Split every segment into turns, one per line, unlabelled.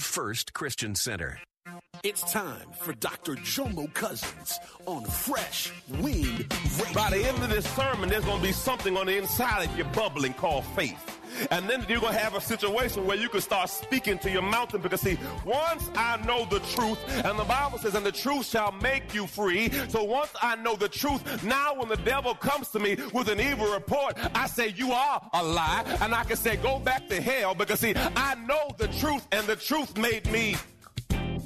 First Christian Center.
It's time for Dr. Jomo Cousins on Fresh Wind Radio.
By the end of this sermon, there's going to be something on the inside of your bubbling called faith. And then you're going to have a situation where you can start speaking to your mountain because, see, once I know the truth, and the Bible says, and the truth shall make you free. So once I know the truth, now when the devil comes to me with an evil report, I say, You are a lie. And I can say, Go back to hell because, see, I know the truth, and the truth made me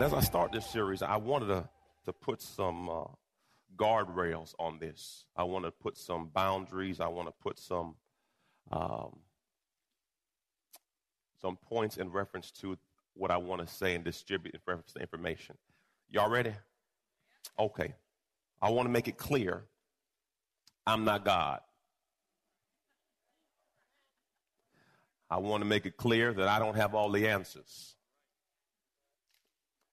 As I start this series, I wanted to, to put some uh, guardrails on this. I want to put some boundaries. I want to put some um, some points in reference to what I want to say and distribute in reference to information. Y'all ready? Okay. I want to make it clear I'm not God. I want to make it clear that I don't have all the answers.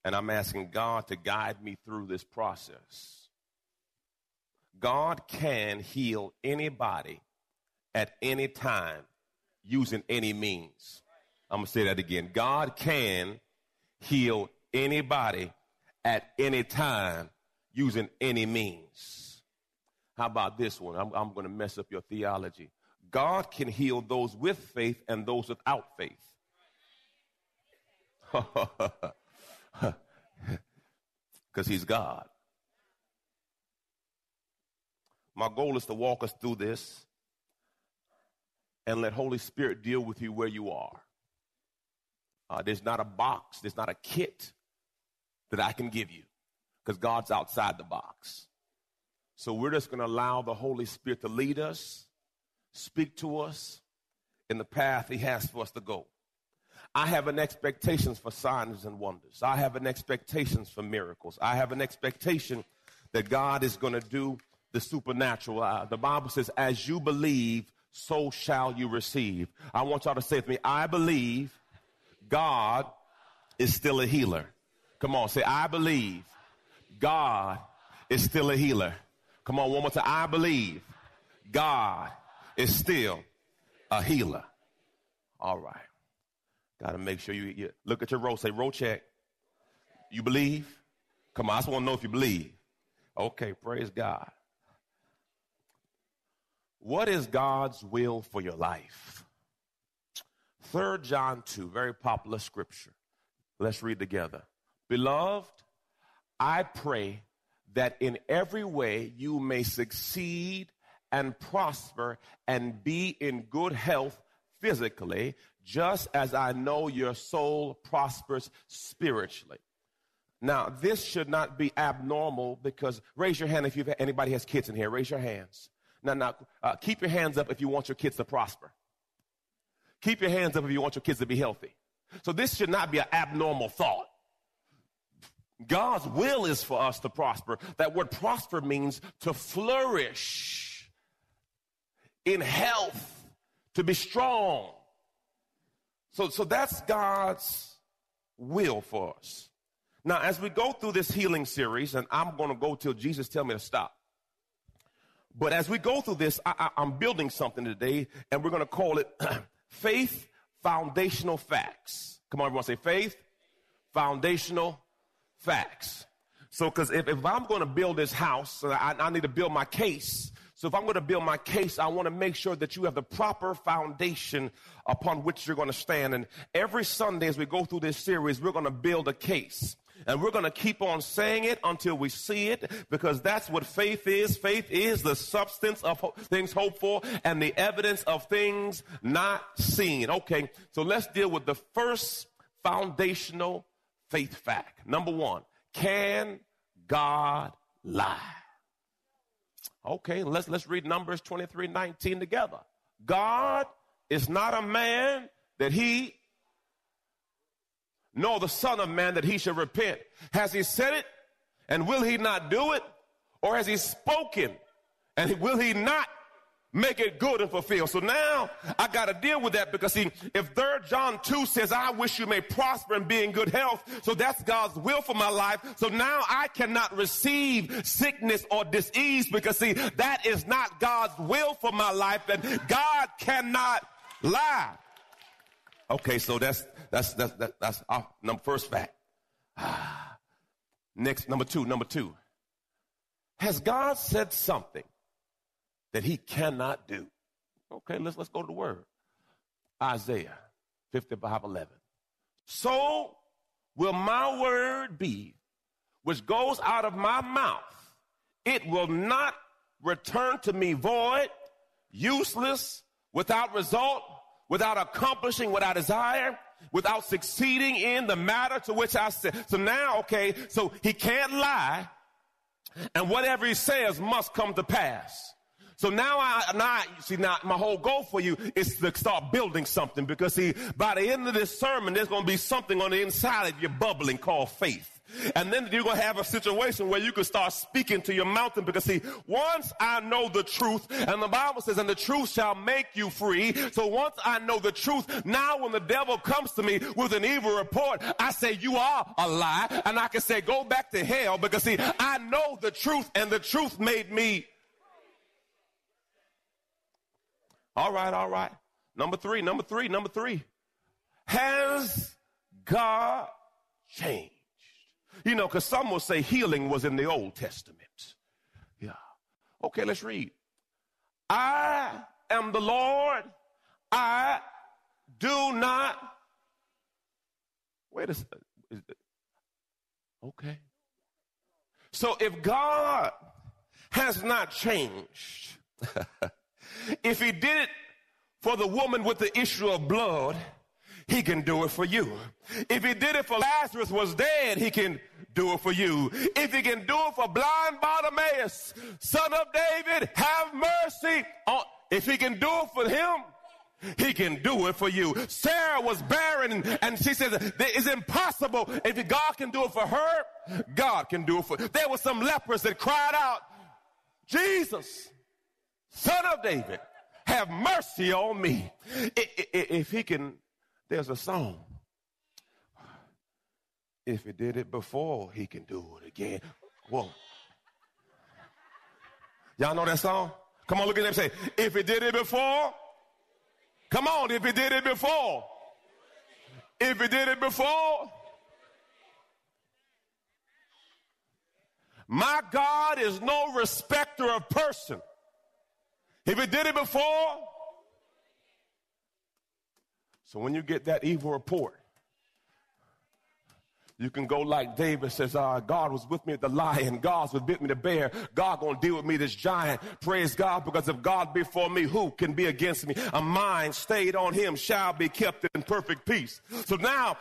And I'm asking God to guide me through this process. God can heal anybody at any time using any means. I'm going to say that again. God can heal anybody at any time using any means. How about this one? I'm, I'm going to mess up your theology. God can heal those with faith and those without faith. Because he's God. My goal is to walk us through this and let Holy Spirit deal with you where you are. Uh, there's not a box, there's not a kit that I can give you because God's outside the box. So we're just going to allow the Holy Spirit to lead us, speak to us in the path He has for us to go. I have an expectation for signs and wonders. I have an expectation for miracles. I have an expectation that God is going to do the supernatural. Uh, the Bible says, as you believe, so shall you receive. I want y'all to say with me, I believe God is still a healer. Come on, say, I believe God is still a healer. Come on, one more time. I believe God is still a healer. All right. Got to make sure you, you, look at your roll. Say, roll check. You believe? Come on, I just want to know if you believe. Okay, praise God. What is God's will for your life? Third John 2, very popular scripture. Let's read together. Beloved, I pray that in every way you may succeed and prosper and be in good health physically, just as I know your soul prospers spiritually. Now, this should not be abnormal because raise your hand if you've anybody has kids in here. Raise your hands. Now, now, uh, keep your hands up if you want your kids to prosper. Keep your hands up if you want your kids to be healthy. So this should not be an abnormal thought. God's will is for us to prosper. That word prosper means to flourish in health, to be strong, so, so that's God's will for us. Now, as we go through this healing series, and I'm going to go till Jesus tell me to stop. But as we go through this, I, am building something today, and we're going to call it Faith Foundational Facts. Come on, everyone, say faith, foundational facts. So, because if, if I'm going to build this house, I, I need to build my case. So if I'm going to build my case, I want to make sure that you have the proper foundation upon which you're going to stand. And every Sunday as we go through this series, we're going to build a case. And we're going to keep on saying it until we see it because that's what faith is. Faith is the substance of ho- things hoped for and the evidence of things not seen. Okay, so let's deal with the first foundational faith fact. Number one, can God lie? Okay, let's, let's read Numbers 23 19 together. God is not a man that he nor the Son of Man that he should repent. Has he said it? And will he not do it? Or has he spoken? And will he not make it good and fulfill? So now I got to deal with that because see, if third John 2 says, I wish you may prosper and be in good health. So that's God's will for my life. So now I cannot receive sickness or disease because see, that is not God's will for my life and God cannot lie. Okay, so that's that's that's that's, that's our number first fact. Ah, next, number two, number two. Has God said something that he cannot do? Okay, let's let's go to the word. Isaiah 55, 11. So will my word be, which goes out of my mouth. It will not return to me void, useless, without result, without accomplishing what I desire, without succeeding in the matter to which I said. So now, okay, so he can't lie, and whatever he says must come to pass. So now I, now see, now my whole goal for you is to start building something because see, by the end of this sermon, there's going to be something on the inside of you bubbling called faith. And then you're going to have a situation where you can start speaking to your mountain because see, once I know the truth, and the Bible says, and the truth shall make you free. So once I know the truth, now when the devil comes to me with an evil report, I say, you are a lie. And I can say, go back to hell because see, I know the truth and the truth made me. All right, all right. Number three, number three, number three. Has God changed? You know, because some will say healing was in the Old Testament. Yeah. Okay, let's read. I am the Lord. I do not. Wait a second. Okay. So if God has not changed, if he did it for the woman with the issue of blood, he can do it for you. If he did it for Lazarus was dead, he can do it for you. If he can do it for blind Bartimaeus, son of David, have mercy on, if he can do it for him, he can do it for you. Sarah was barren and she says it's impossible. If God can do it for her, God can do it for. There were some lepers that cried out, Jesus, son of David, have mercy on me. If he can there's a song. If he did it before, he can do it again. Whoa. Y'all know that song? Come on, look at them say, if he did it before, come on, if he did it before, if he did it before, my God is no respecter of person. If he did it before, so when you get that evil report, you can go like David says, uh, God was with me at the lion. God was with me the bear. God gonna deal with me this giant. Praise God, because if God be for me, who can be against me? A mind stayed on him shall be kept in perfect peace. So now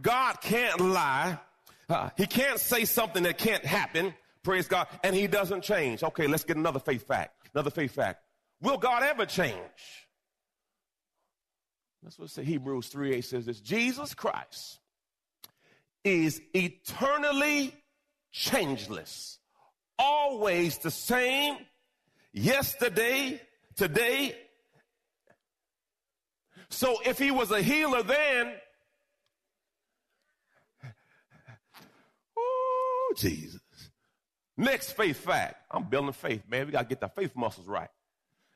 God can't lie. Uh, he can't say something that can't happen. Praise God. And he doesn't change. Okay, let's get another faith fact. Another faith fact. Will God ever change? That's what say Hebrews 3 8 says this Jesus Christ is eternally changeless, always the same, yesterday, today. So if he was a healer then, oh, Jesus. Next faith fact. I'm building faith, man. We got to get the faith muscles right.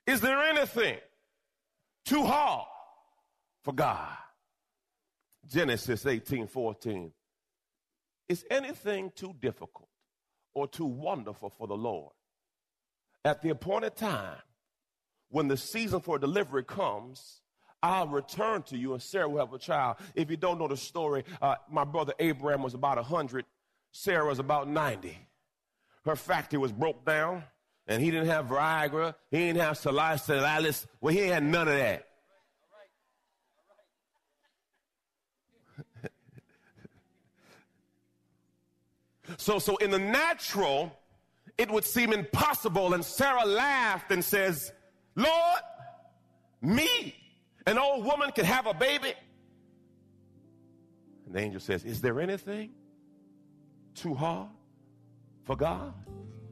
Is there anything too hard for God. Genesis 18 14. Is anything too difficult or too wonderful for the Lord? At the appointed time, when the season for delivery comes, I'll return to you and Sarah will have a child. If you don't know the story, uh, my brother Abraham was about 100 Sarah was about 90. Her factory was broke down, and he didn't have Viagra, he didn't have Cialis, well, he had none of that. so, so in the natural, it would seem impossible, and Sarah laughed and says, Lord, me, an old woman, can have a baby? And the angel says, Is there anything too hard for God?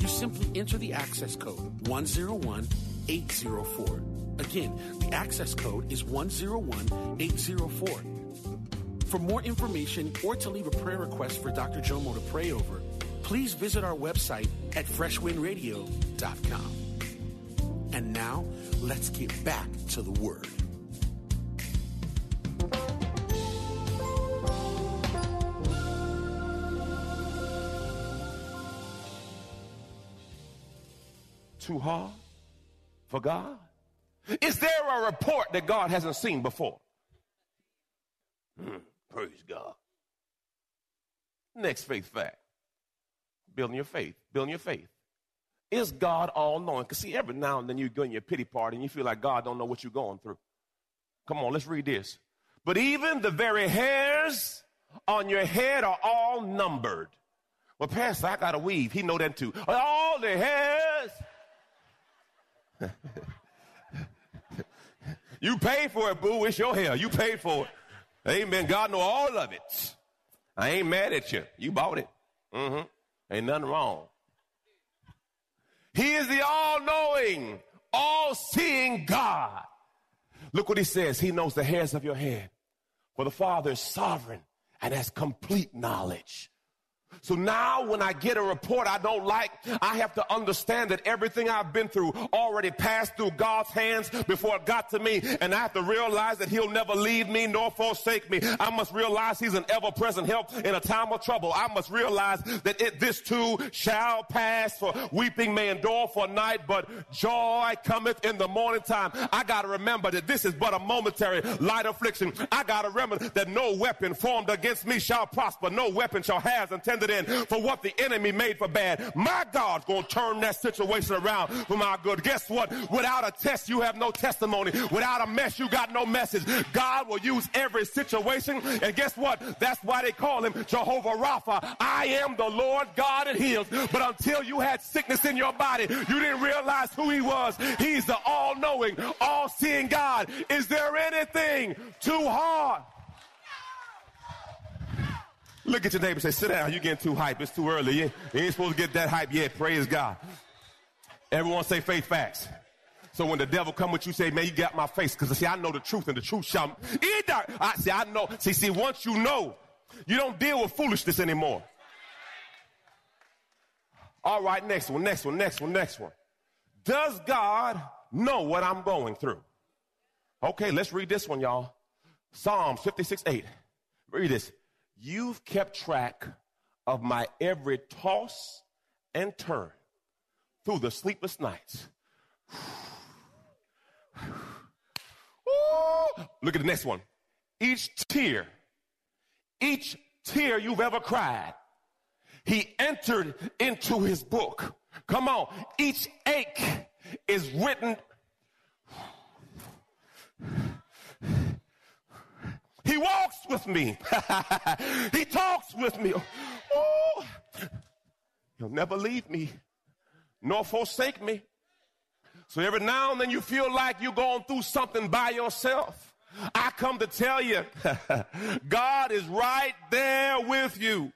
you simply enter the access code 101804. Again, the access code is 101804. For more information or to leave a prayer request for Dr. Jomo to pray over, please visit our website at freshwindradio.com. And now, let's get back to the Word.
Too hard for God? Is there a report that God hasn't seen before? Hmm, praise God. Next faith fact. Building your faith. Building your faith. Is God all knowing? Because see, every now and then you go in your pity party and you feel like God don't know what you're going through. Come on, let's read this. But even the very hairs on your head are all numbered. Well, Pastor, I got to weave. He know that too. All the hairs you paid for it, boo. It's your hair. You paid for it. Amen. God know all of it. I ain't mad at you. You bought it. Mm-hmm. Ain't nothing wrong. He is the all-knowing, all-seeing God. Look what he says. He knows the hairs of your head. For the Father is sovereign and has complete knowledge. So now when I get a report I don't like, I have to understand that everything I've been through already passed through God's hands before it got to me. And I have to realize that he'll never leave me nor forsake me. I must realize he's an ever present help in a time of trouble. I must realize that it, this too shall pass for weeping may endure for night, but joy cometh in the morning time. I got to remember that this is but a momentary light affliction. I got to remember that no weapon formed against me shall prosper. No weapon shall have intended in for what the enemy made for bad. My God's going to turn that situation around for my good. Guess what? Without a test, you have no testimony. Without a mess, you got no message. God will use every situation. And guess what? That's why they call him Jehovah Rapha. I am the Lord God that heals. But until you had sickness in your body, you didn't realize who he was. He's the all knowing, all seeing God. Is there anything too hard? Look at your neighbor say, sit down. You're getting too hype. It's too early. You, ain't supposed to get that hype yet. Praise God. Everyone say faith facts. So when the devil come with you, say, man, you got my face. Cause see, I know the truth and the truth shall, I see, I know. See, see, once you know, you don't deal with foolishness anymore. All right, next one, next one, next one, next one. Does God know what I'm going through? Okay, let's read this one, y'all. Psalms 56, 8. Read this. You've kept track of my every toss and turn through the sleepless nights. Ooh, look at the next one. Each tear, each tear you've ever cried, he entered into his book. Come on. Each ache is written. He walks with me. he talks with me. Oh, he'll never leave me nor forsake me. So every now and then you feel like you're going through something by yourself. I come to tell you, God is right there with you.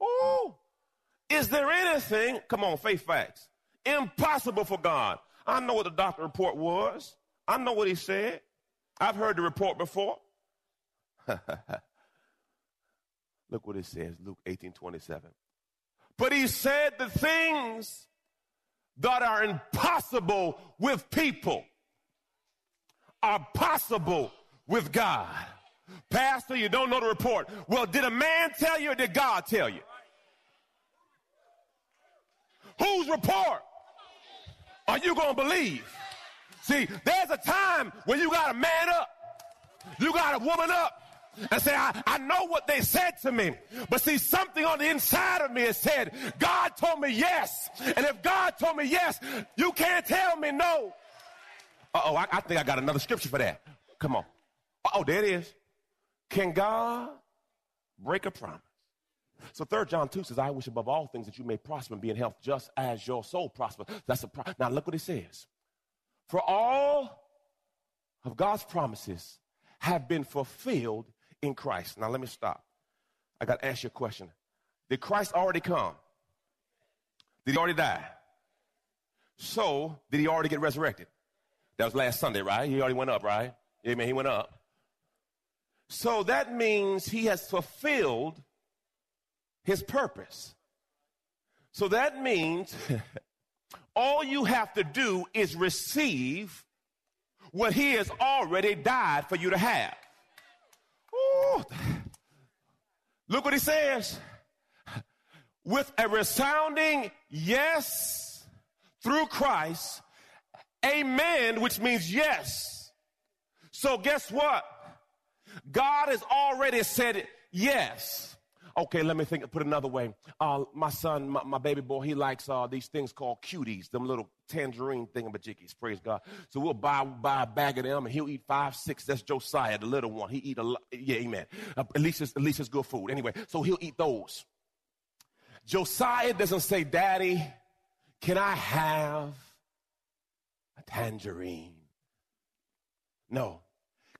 Oh, is there anything, come on, faith facts, impossible for God? I know what the doctor report was. I know what he said. I've heard the report before. Look what it says, Luke 18 27. But he said the things that are impossible with people are possible with God. Pastor, you don't know the report. Well, did a man tell you or did God tell you? Whose report are you going to believe? See, there's a time when you got to man up. You got to woman up and say, I, I know what they said to me. But see, something on the inside of me has said, God told me yes. And if God told me yes, you can't tell me no. Uh oh, I, I think I got another scripture for that. Come on. Oh, there it is. Can God break a promise? So third John 2 says, I wish above all things that you may prosper and be in health just as your soul prosper. That's a pro- now look what it says. For all of God's promises have been fulfilled in Christ. Now let me stop. I got to ask you a question. Did Christ already come? Did he already die? So, did he already get resurrected? That was last Sunday, right? He already went up, right? Amen. He went up. So that means he has fulfilled his purpose. So that means all you have to do is receive what he has already died for you to have. Ooh. Look what he says. With a resounding yes through Christ, amen, which means yes. So guess what? God has already said yes. Okay, let me think, put another way. Uh, my son, my, my, baby boy, he likes uh, these things called cuties, them little tangerine thingamajiggies, praise God. So we'll buy, buy a bag of them and he'll eat five, six. That's Josiah, the little one. He eat a lot. Yeah, amen. Uh, at least it's, at least it's good food. Anyway, so he'll eat those. Josiah doesn't say, Daddy, can I have a tangerine? No,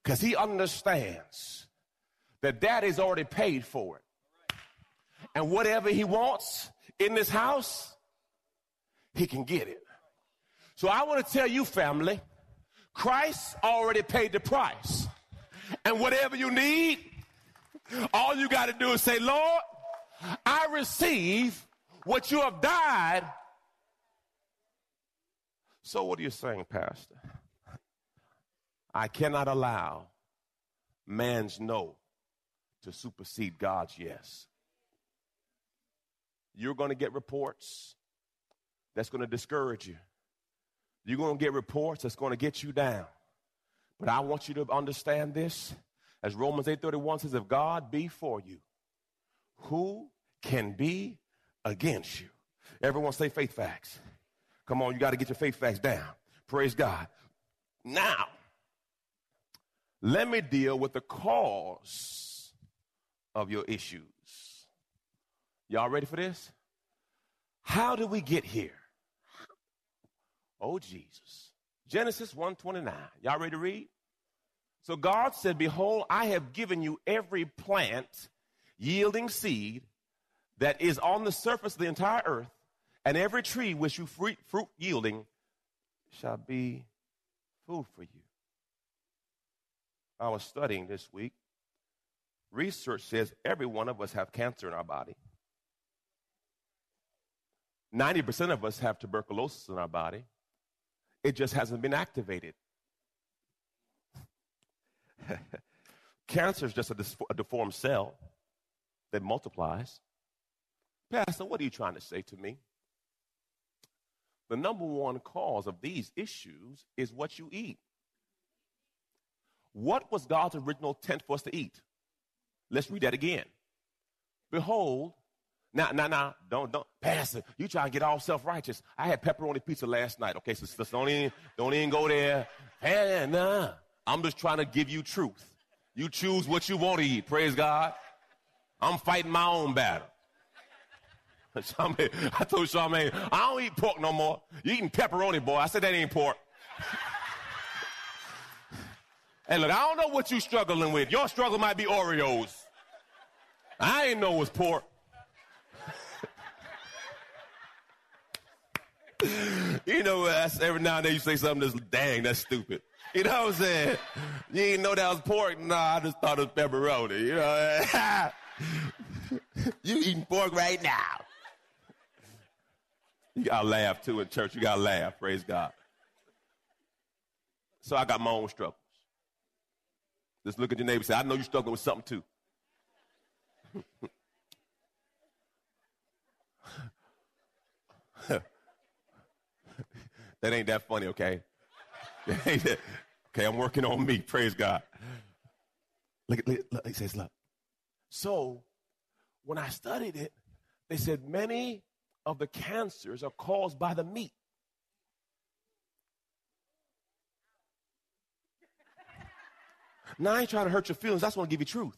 because he understands that daddy's already paid for it. And whatever he wants in this house, he can get it. So I want to tell you, family, Christ already paid the price. And whatever you need, all you got to do is say, Lord, I receive what you have died. So, what are you saying, Pastor? I cannot allow man's no to supersede God's yes. You're going to get reports that's going to discourage you. You're going to get reports that's going to get you down. But I want you to understand this. As Romans 8:31 says, if God be for you, who can be against you? Everyone say faith facts. Come on, you got to get your faith facts down. Praise God. Now, let me deal with the cause of your issues. Y'all ready for this? How did we get here? Oh Jesus. Genesis 1:29. Y'all ready to read? So God said, Behold, I have given you every plant yielding seed that is on the surface of the entire earth, and every tree which you fruit, fruit yielding shall be food for you. I was studying this week. Research says every one of us have cancer in our body. 90% of us have tuberculosis in our body. It just hasn't been activated. Cancer is just a, a deformed cell that multiplies. Pastor, what are you trying to say to me? The number one cause of these issues is what you eat. What was God's original intent for us to eat? Let's read that again. Behold, now, now, now, don't, don't, Pastor, you try to get all self-righteous. I had pepperoni pizza last night, okay? So, so don't even, don't even go there. Hey, nah. I'm just trying to give you truth. You choose what you want to eat, praise God. I'm fighting my own battle. I told Charmaine, I don't eat pork no more. You eating pepperoni, boy. I said that ain't pork. hey, look, I don't know what you struggling with. Your struggle might be Oreos. I ain't know it was pork. you know, every now and then you say something that's dang, that's stupid. You know what I'm saying? You didn't know that was pork? Nah, I just thought it was pepperoni. You know, you eating pork right now. You gotta laugh too in church. You gotta laugh. Praise God. So I got my own struggles. Just look at your neighbor and say, I know you're struggling with something too. that ain't that funny, okay? okay, I'm working on me. Praise God. Look, look, look, he says, look. So when I studied it, they said many of the cancers are caused by the meat. Now I ain't trying to hurt your feelings. I want to give you truth.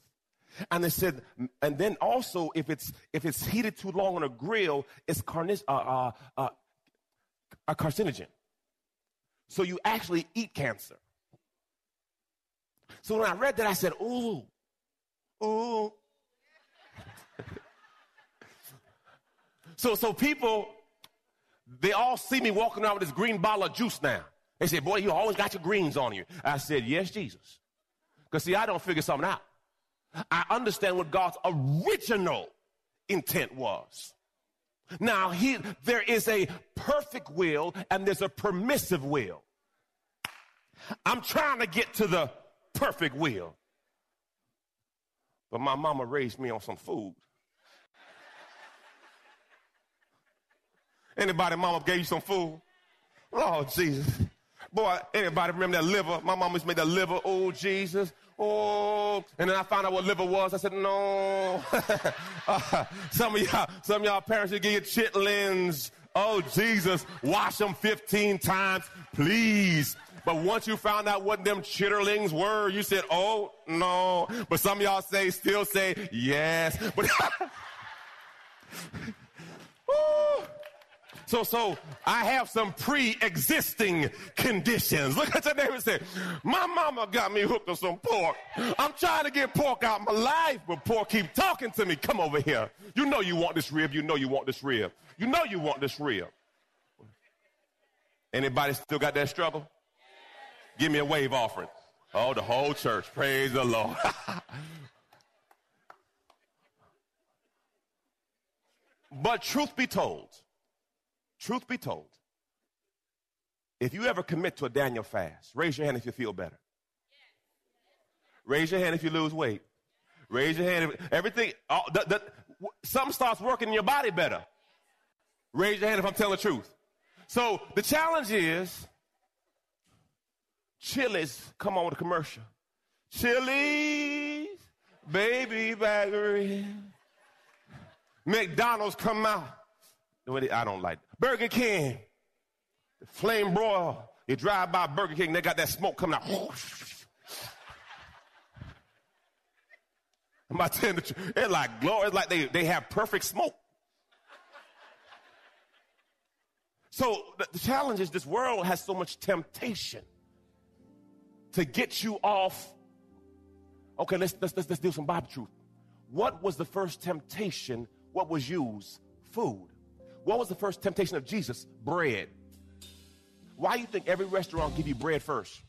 And they said, and then also if it's if it's heated too long on a grill, it's carnis, uh, uh, uh, a carcinogen. So you actually eat cancer. So when I read that, I said, ooh, ooh. so so people, they all see me walking around with this green bottle of juice now. They say, boy, you always got your greens on you. I said, yes, Jesus. Because see, I don't figure something out. I understand what God's original intent was. Now, he, there is a perfect will and there's a permissive will. I'm trying to get to the perfect will. But my mama raised me on some food. Anybody mama gave you some food? Lord Jesus. Boy, anybody remember that liver? My mama used to make that liver. Oh, Jesus. Oh, and then I found out what liver was. I said, no. uh, some of y'all, some of y'all parents should give you chitlins. Oh, Jesus, wash them 15 times, please. But once you found out what them chitterlings were, you said, oh, no. But some of y'all say, still say, yes. But, So, so I have some pre-existing conditions. Look at your neighbor and say, my mama got me hooked on some pork. I'm trying to get pork out my life, but pork keep talking to me. Come over here. You know you want this rib. You know you want this rib. You know you want this rib. Anybody still got that struggle? Give me a wave offering. Oh, the whole church. Praise the Lord. but truth be told, Truth be told, if you ever commit to a Daniel fast, raise your hand if you feel better. Raise your hand if you lose weight. Raise your hand if everything, all, the, the, something starts working in your body better. Raise your hand if I'm telling the truth. So the challenge is Chili's, come on with a commercial. Chili's, baby back McDonald's come out. I don't like Burger King, The flame broil. You drive by Burger King, they got that smoke coming out. I'm about to tell you, it's like glory. It's like they, they have perfect smoke. So the, the challenge is this world has so much temptation to get you off. Okay, let's, let's, let's, let's do some Bible truth. What was the first temptation? What was used? Food. What was the first temptation of Jesus? Bread. Why do you think every restaurant give you bread first?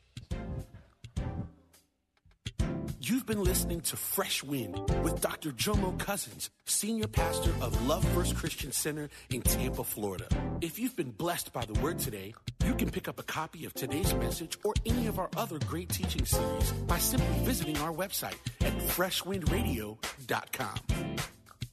You've been listening to Fresh Wind with Dr. Jomo Cousins, Senior Pastor of Love First Christian Center in Tampa, Florida. If you've been blessed by the word today, you can pick up a copy of today's message or any of our other great teaching series by simply visiting our website at freshwindradio.com.